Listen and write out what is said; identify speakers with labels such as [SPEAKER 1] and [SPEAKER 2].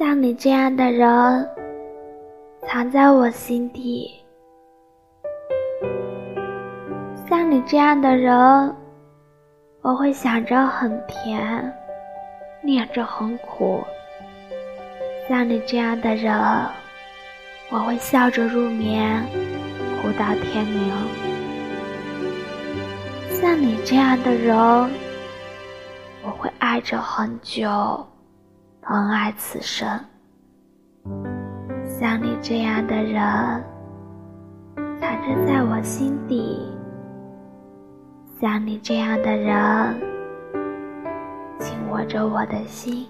[SPEAKER 1] 像你这样的人，藏在我心底。像你这样的人，我会想着很甜，念着很苦。像你这样的人，我会笑着入眠，哭到天明。像你这样的人，我会爱着很久，疼爱此生。像你这样的人，藏着在我心底。像你这样的人，紧握着我的心。